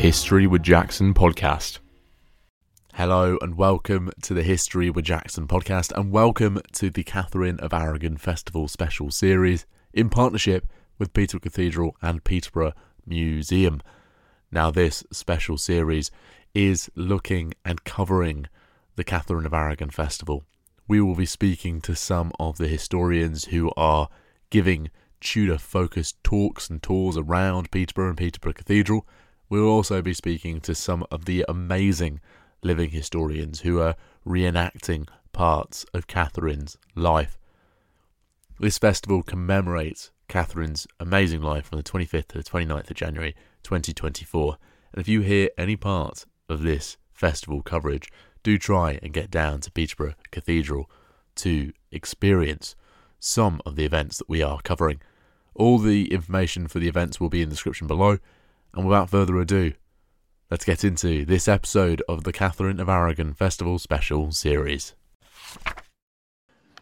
History with Jackson podcast. Hello and welcome to the History with Jackson podcast, and welcome to the Katharine of Aragon Festival special series in partnership with Peterborough Cathedral and Peterborough Museum. Now, this special series is looking and covering the Katharine of Aragon Festival. We will be speaking to some of the historians who are giving Tudor focused talks and tours around Peterborough and Peterborough Cathedral. We will also be speaking to some of the amazing living historians who are reenacting parts of Catherine's life. This festival commemorates Catherine's amazing life from the 25th to the 29th of January 2024. And if you hear any part of this festival coverage, do try and get down to Peterborough Cathedral to experience some of the events that we are covering. All the information for the events will be in the description below. And without further ado, let's get into this episode of the Katharine of Aragon Festival Special Series.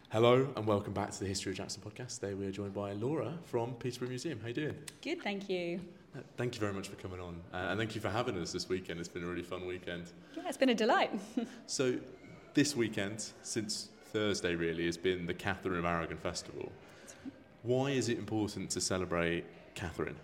Hello and welcome back to the History of Jackson podcast. Today we are joined by Laura from Peterborough Museum. How are you doing? Good, thank you. Uh, Thank you very much for coming on, uh, and thank you for having us this weekend. It's been a really fun weekend. Yeah, it's been a delight. So, this weekend, since Thursday, really, has been the Katharine of Aragon Festival. Why is it important to celebrate Catherine?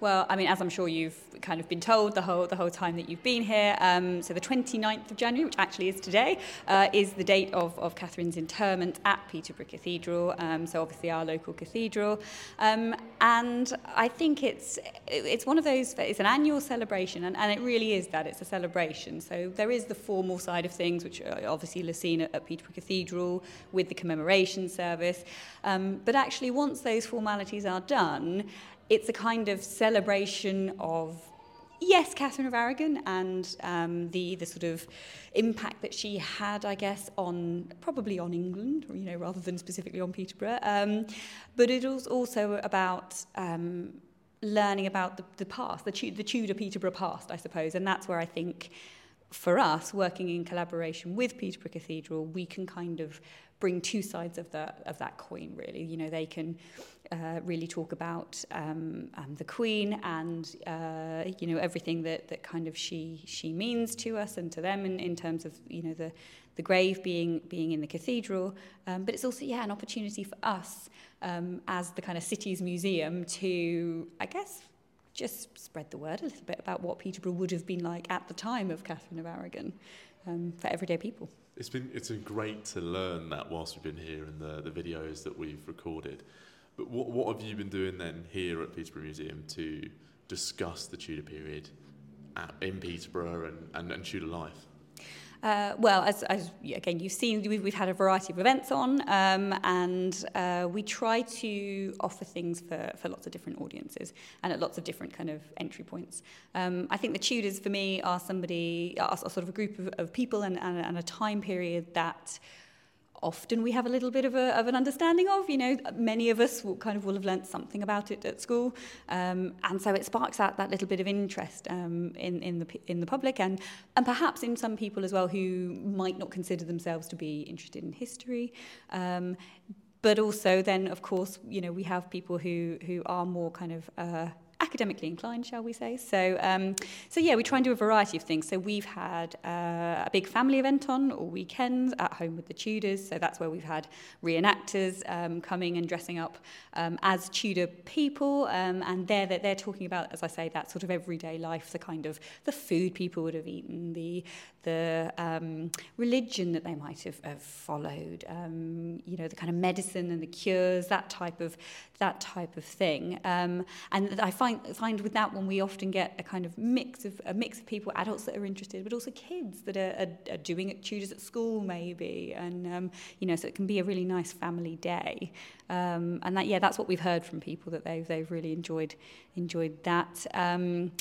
Well, I mean, as I'm sure you've kind of been told the whole the whole time that you've been here, um, so the 29th of January, which actually is today, uh, is the date of, of Catherine's interment at Peterborough Cathedral. Um, so obviously our local cathedral, um, and I think it's it's one of those. It's an annual celebration, and, and it really is that. It's a celebration. So there is the formal side of things, which obviously you'll have seen at, at Peterborough Cathedral with the commemoration service. Um, but actually, once those formalities are done, it's a kind of celebration of yes, Catherine of Aragon and um, the the sort of impact that she had, I guess, on probably on England, you know, rather than specifically on Peterborough. Um, but it was also about um, learning about the, the past, the, the Tudor Peterborough past, I suppose, and that's where I think. For us, working in collaboration with Peterborough Cathedral, we can kind of bring two sides of that of that coin. Really, you know, they can uh, really talk about um, um, the Queen and uh, you know everything that that kind of she she means to us and to them in, in terms of you know the the grave being being in the cathedral, um, but it's also yeah an opportunity for us um, as the kind of city's museum to I guess just spread the word a little bit about what Peterborough would have been like at the time of Catherine of Aragon um, for everyday people. It's been it's been great to learn that whilst we've been here and the, the videos that we've recorded. But what, what have you been doing then here at Peterborough Museum to discuss the Tudor period at, in Peterborough and, and, and Tudor life? Uh, well, as, as again you've seen, we've, we've had a variety of events on, um, and uh, we try to offer things for, for lots of different audiences and at lots of different kind of entry points. Um, I think the Tudors, for me, are somebody, are, sort of a group of, of people and, and, and a time period that often we have a little bit of, a, of an understanding of. You know, many of us will kind of will have learnt something about it at school, um, and so it sparks that that little bit of interest um, in in the in the public and and perhaps in some people as well who might not consider themselves to be interested in history. Um, but also then of course you know we have people who who are more kind of uh, academically inclined, shall we say. So, um, so yeah, we try and do a variety of things. So we've had uh, a big family event on all weekends at home with the Tudors. So that's where we've had reenactors um, coming and dressing up um, as Tudor people, um, and they're, they're they're talking about, as I say, that sort of everyday life, the kind of the food people would have eaten, the the um, religion that they might have, have followed, um, you know, the kind of medicine and the cures, that type of that type of thing. Um, and I find find with that one we often get a kind of mix of a mix of people, adults that are interested, but also kids that are, are, are doing it, tutors at school maybe, and um, you know, so it can be a really nice family day. Um, and that yeah, that's what we've heard from people that they've they've really enjoyed enjoyed that. Um,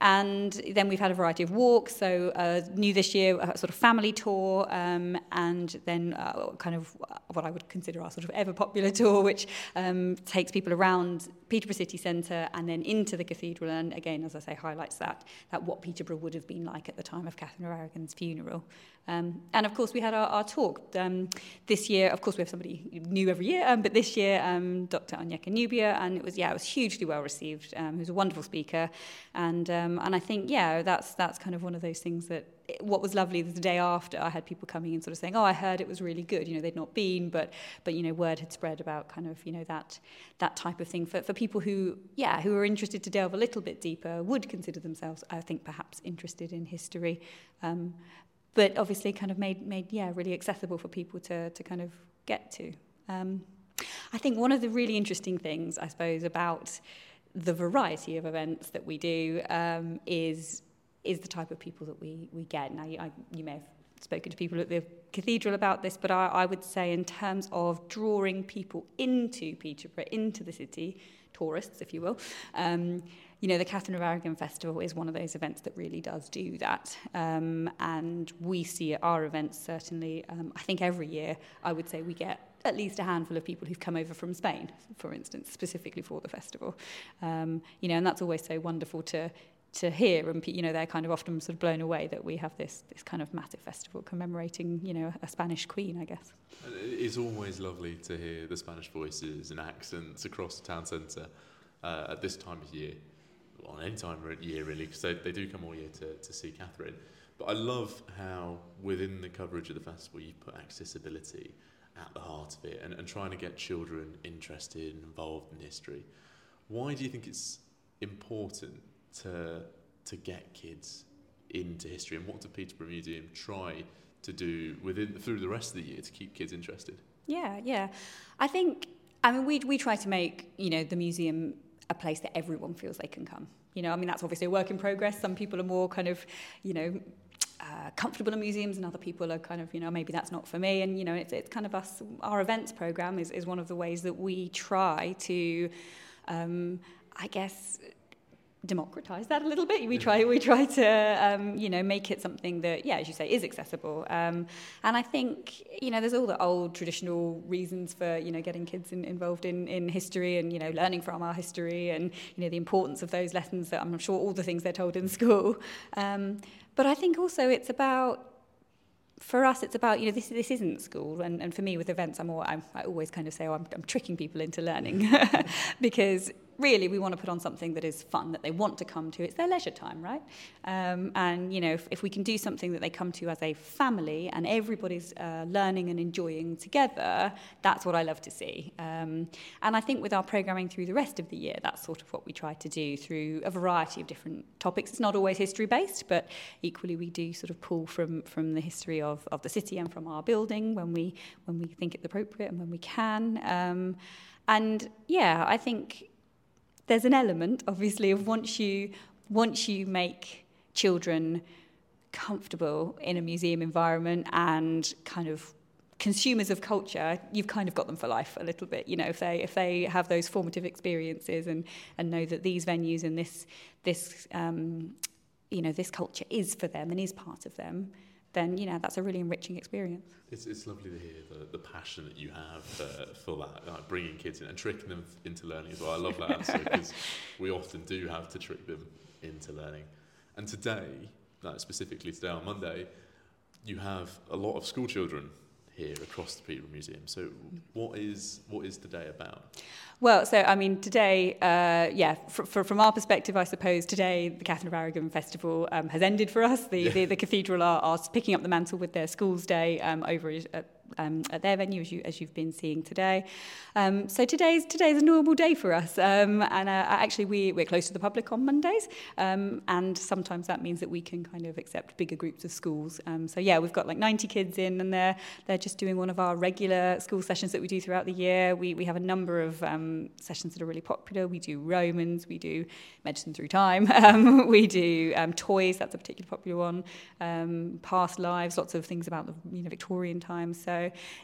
And then we've had a variety of walks. So uh, new this year, a sort of family tour, um, and then uh, kind of what I would consider our sort of ever popular tour, which um, takes people around Peterborough City Centre and then into the cathedral. And again, as I say, highlights that that what Peterborough would have been like at the time of Catherine of Aragon's funeral. Um, and of course, we had our, our talk um, this year. Of course, we have somebody new every year, um, but this year, um, Dr. Onyeka Nubia, and it was yeah, it was hugely well received. Um, was a wonderful speaker, and Um, and I think, yeah, that's that's kind of one of those things that what was lovely the day after I had people coming in sort of saying, "Oh, I heard it was really good." You know, they'd not been, but but you know, word had spread about kind of you know that that type of thing for for people who yeah who are interested to delve a little bit deeper would consider themselves, I think, perhaps interested in history, um, but obviously kind of made made yeah really accessible for people to to kind of get to. Um, I think one of the really interesting things, I suppose, about the variety of events that we do um, is is the type of people that we we get. Now, you, I, you may have spoken to people at the cathedral about this, but I, I would say in terms of drawing people into Peterborough, into the city, tourists, if you will. Um, you know, the Katharine of Aragon Festival is one of those events that really does do that. Um, and we see at our events, certainly, um, I think every year, I would say we get at least a handful of people who've come over from Spain, for instance, specifically for the festival. Um, you know, and that's always so wonderful to to hear, and you know, they're kind of often sort of blown away that we have this this kind of massive festival commemorating, you know, a Spanish queen, I guess. It's always lovely to hear the Spanish voices and accents across the town centre uh, at this time of year, on any time of year really, because they, they do come all year to, to see Catherine. But I love how within the coverage of the festival you put accessibility at the heart of it and, and trying to get children interested and involved in history. Why do you think it's important to, to get kids into history and what does Peterborough Museum try to do within through the rest of the year to keep kids interested? Yeah, yeah. I think I mean we we try to make, you know, the museum a place that everyone feels they can come. You know, I mean that's obviously a work in progress. Some people are more kind of, you know, uh, comfortable in museums and other people are kind of, you know, maybe that's not for me. And, you know, it's, it's kind of us, our events program is, is one of the ways that we try to, um, I guess, democratize that a little bit. We try, we try to, um, you know, make it something that, yeah, as you say, is accessible. Um, and I think, you know, there's all the old traditional reasons for, you know, getting kids in, involved in, in history and, you know, learning from our history and, you know, the importance of those lessons that I'm sure all the things they're told in school. Um, but I think also it's about for us, it's about, you know, this, this isn't school. And, and for me, with events, I'm, all, I'm I always kind of say, oh, I'm, I'm tricking people into learning because really we want to put on something that is fun, that they want to come to. It's their leisure time, right? Um, and, you know, if, if we can do something that they come to as a family and everybody's uh, learning and enjoying together, that's what I love to see. Um, and I think with our programming through the rest of the year, that's sort of what we try to do through a variety of different topics. It's not always history-based, but equally we do sort of pull from, from the history of, of the city and from our building when we, when we think it's appropriate and when we can. Um, and yeah, I think there's an element, obviously, of once you, once you make children comfortable in a museum environment and kind of consumers of culture you've kind of got them for life a little bit you know if they if they have those formative experiences and and know that these venues and this this um you know this culture is for them and is part of them then you know that's a really enriching experience. It's, it's lovely to hear the, the passion that you have uh, for that, like bringing kids in and tricking them into learning as well. I love that answer because we often do have to trick them into learning. And today, like specifically today on Monday, you have a lot of school children here across the Peterborough Museum. So, what is what is today about? Well, so I mean, today, uh, yeah, for, for, from our perspective, I suppose today the Katharine of Aragon Festival um, has ended for us. The, yeah. the, the cathedral are, are picking up the mantle with their schools day um, over at um, at their venue, as, you, as you've been seeing today. Um, so today's today's a normal day for us, um, and uh, actually we we're close to the public on Mondays, um, and sometimes that means that we can kind of accept bigger groups of schools. Um, so yeah, we've got like 90 kids in, and they're they're just doing one of our regular school sessions that we do throughout the year. We we have a number of um, sessions that are really popular. We do Romans, we do medicine through time, um, we do um, toys. That's a particularly popular one. Um, past lives, lots of things about the you know Victorian times. So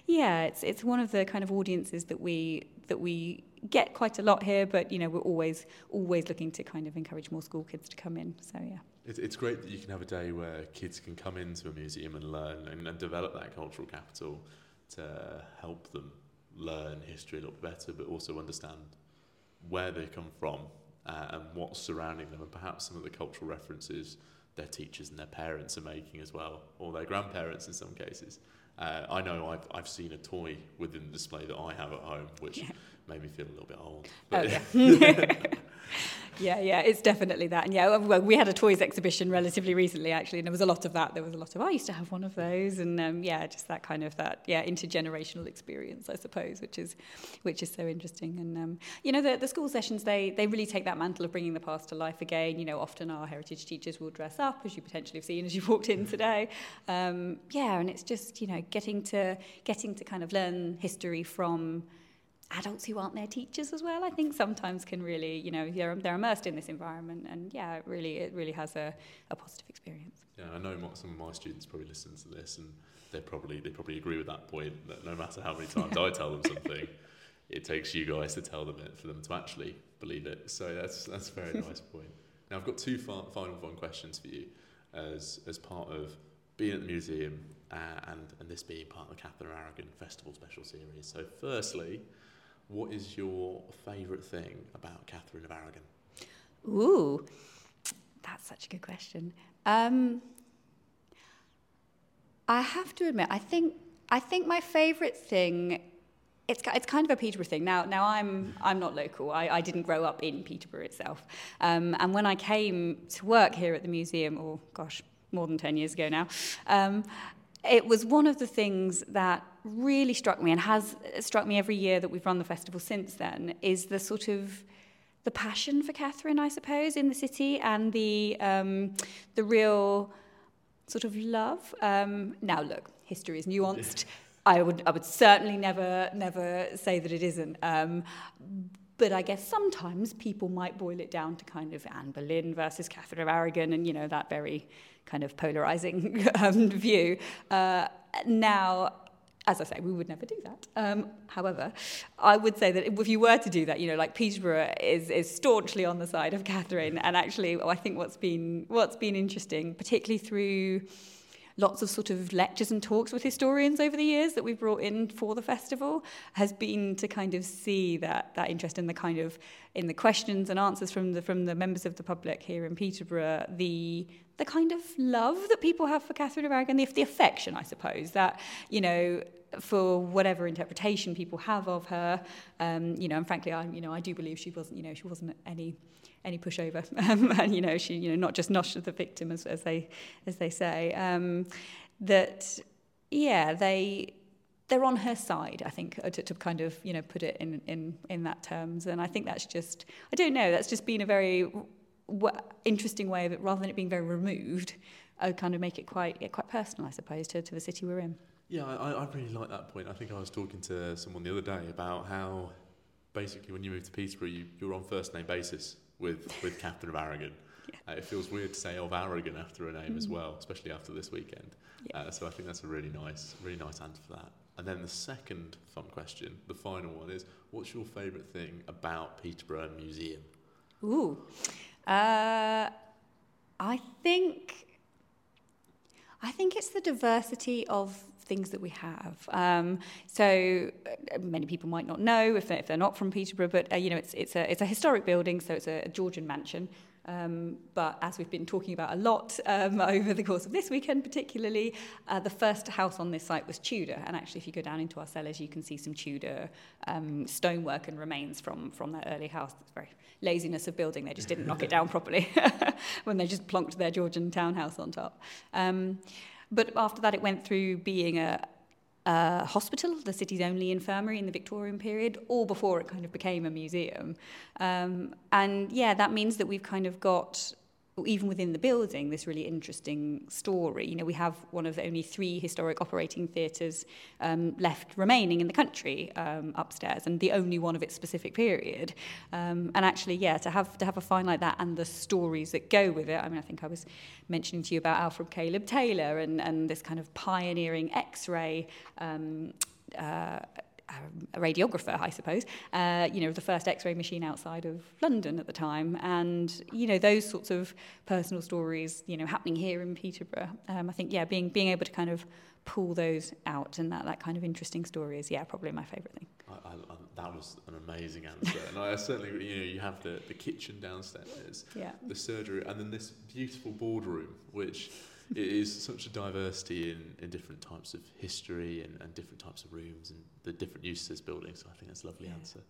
yeah, it's it's one of the kind of audiences that we that we get quite a lot here, but you know we're always always looking to kind of encourage more school kids to come in. So yeah. It's, it's great that you can have a day where kids can come into a museum and learn and, and develop that cultural capital to help them learn history a little bit better, but also understand where they come from uh, and what's surrounding them, and perhaps some of the cultural references their teachers and their parents are making as well, or their grandparents in some cases. Uh, I know I've, I've seen a toy within the display that I have at home, which, yeah. made me feel a little bit old. Oh, yeah. yeah, yeah, it's definitely that. And yeah, well, we had a toys exhibition relatively recently, actually, and there was a lot of that. There was a lot of, oh, I used to have one of those, and um, yeah, just that kind of that, yeah, intergenerational experience, I suppose, which is, which is so interesting. And um, you know, the, the school sessions they they really take that mantle of bringing the past to life again. You know, often our heritage teachers will dress up, as you potentially have seen as you walked in today. Um, yeah, and it's just you know getting to getting to kind of learn history from adults who aren't their teachers as well, I think sometimes can really, you know, they're, they're immersed in this environment and yeah, it really, it really has a, a positive experience. Yeah, I know some of my students probably listen to this and they probably, they probably agree with that point that no matter how many times I tell them something, it takes you guys to tell them it for them to actually believe it. So that's, that's a very nice point. Now I've got two fa- final fun questions for you as, as part of being at the museum uh, and, and this being part of the Katharine Aragon Festival Special Series. So firstly, what is your favourite thing about Catherine of Aragon? Ooh, that's such a good question. Um, I have to admit, I think I think my favourite thing. It's, it's kind of a Peterborough thing. Now, now I'm, I'm not local. I, I didn't grow up in Peterborough itself. Um, and when I came to work here at the museum, or oh gosh, more than 10 years ago now, um, it was one of the things that really struck me and has struck me every year that we've run the festival since then is the sort of the passion for Catherine, I suppose, in the city and the um, the real sort of love. Um, now, look, history is nuanced. I would I would certainly never never say that it isn't. Um, but I guess sometimes people might boil it down to kind of Anne Boleyn versus Catherine of Aragon, and you know that very kind of polarizing um, view. Uh, now, as I say, we would never do that. Um, however, I would say that if you were to do that, you know, like Peterborough is, is staunchly on the side of Catherine, and actually, I think what's been what's been interesting, particularly through lots of sort of lectures and talks with historians over the years that we've brought in for the festival has been to kind of see that that interest in the kind of in the questions and answers from the from the members of the public here in Peterborough the the kind of love that people have for Catherine of Aragon the, the affection I suppose that you know for whatever interpretation people have of her um, you know and frankly I you know I do believe she wasn't you know she wasn't any any pushover. Um, and, you know, she, you know, not just not the victim, as, as they, as they say. Um, that, yeah, they, they're on her side, I think, uh, to, to kind of, you know, put it in, in, in that terms. And I think that's just, I don't know, that's just been a very w- interesting way of it, rather than it being very removed, I kind of make it quite, yeah, quite personal, I suppose, to, to the city we're in. Yeah, I, I really like that point. I think I was talking to someone the other day about how basically when you move to Peterborough, you, you're on first name basis with, with Catherine of Aragon. Yeah. Uh, it feels weird to say of Aragon after a name mm. as well, especially after this weekend. Yeah. Uh, so I think that's a really nice, really nice answer for that. And then the second fun question, the final one is, what's your favourite thing about Peterborough Museum? Ooh, uh, I think I think it's the diversity of things that we have. Um, so uh, many people might not know if they're, if they're not from Peterborough, but uh, you know it's it's a it's a historic building, so it's a, Georgian mansion. Um, but as we've been talking about a lot um, over the course of this weekend, particularly, uh, the first house on this site was Tudor. And actually, if you go down into our cellars, you can see some Tudor um, stonework and remains from, from that early house. It's very laziness of building. They just didn't knock it down properly when they just plonked their Georgian townhouse on top. Um, but after that, it went through being a, a hospital, the city's only infirmary in the Victorian period, all before it kind of became a museum. Um, and yeah, that means that we've kind of got even within the building, this really interesting story. You know, we have one of only three historic operating theatres um, left remaining in the country um, upstairs, and the only one of its specific period. Um, and actually, yeah, to have to have a find like that and the stories that go with it. I mean, I think I was mentioning to you about Alfred Caleb Taylor and and this kind of pioneering X-ray. Um, uh, a radiographer, I suppose, uh, you know, the first X-ray machine outside of London at the time, and you know those sorts of personal stories, you know, happening here in Peterborough. Um, I think, yeah, being being able to kind of pull those out and that that kind of interesting story is, yeah, probably my favourite thing. I, I, that was an amazing answer, and I certainly, you know, you have the the kitchen downstairs, yeah. the surgery, and then this beautiful boardroom, which it is such a diversity in, in different types of history and, and different types of rooms and the different uses buildings. So I think that's a lovely yeah. answer.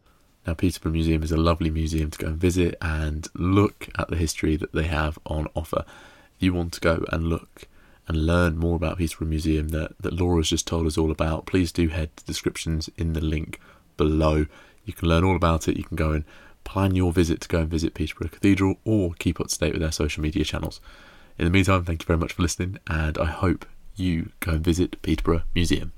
Now, Peterborough Museum is a lovely museum to go and visit and look at the history that they have on offer. If you want to go and look and learn more about Peterborough Museum that, that Laura's just told us all about, please do head to the descriptions in the link below. You can learn all about it. You can go and plan your visit to go and visit Peterborough Cathedral or keep up to date with their social media channels. In the meantime, thank you very much for listening, and I hope you go and visit Peterborough Museum.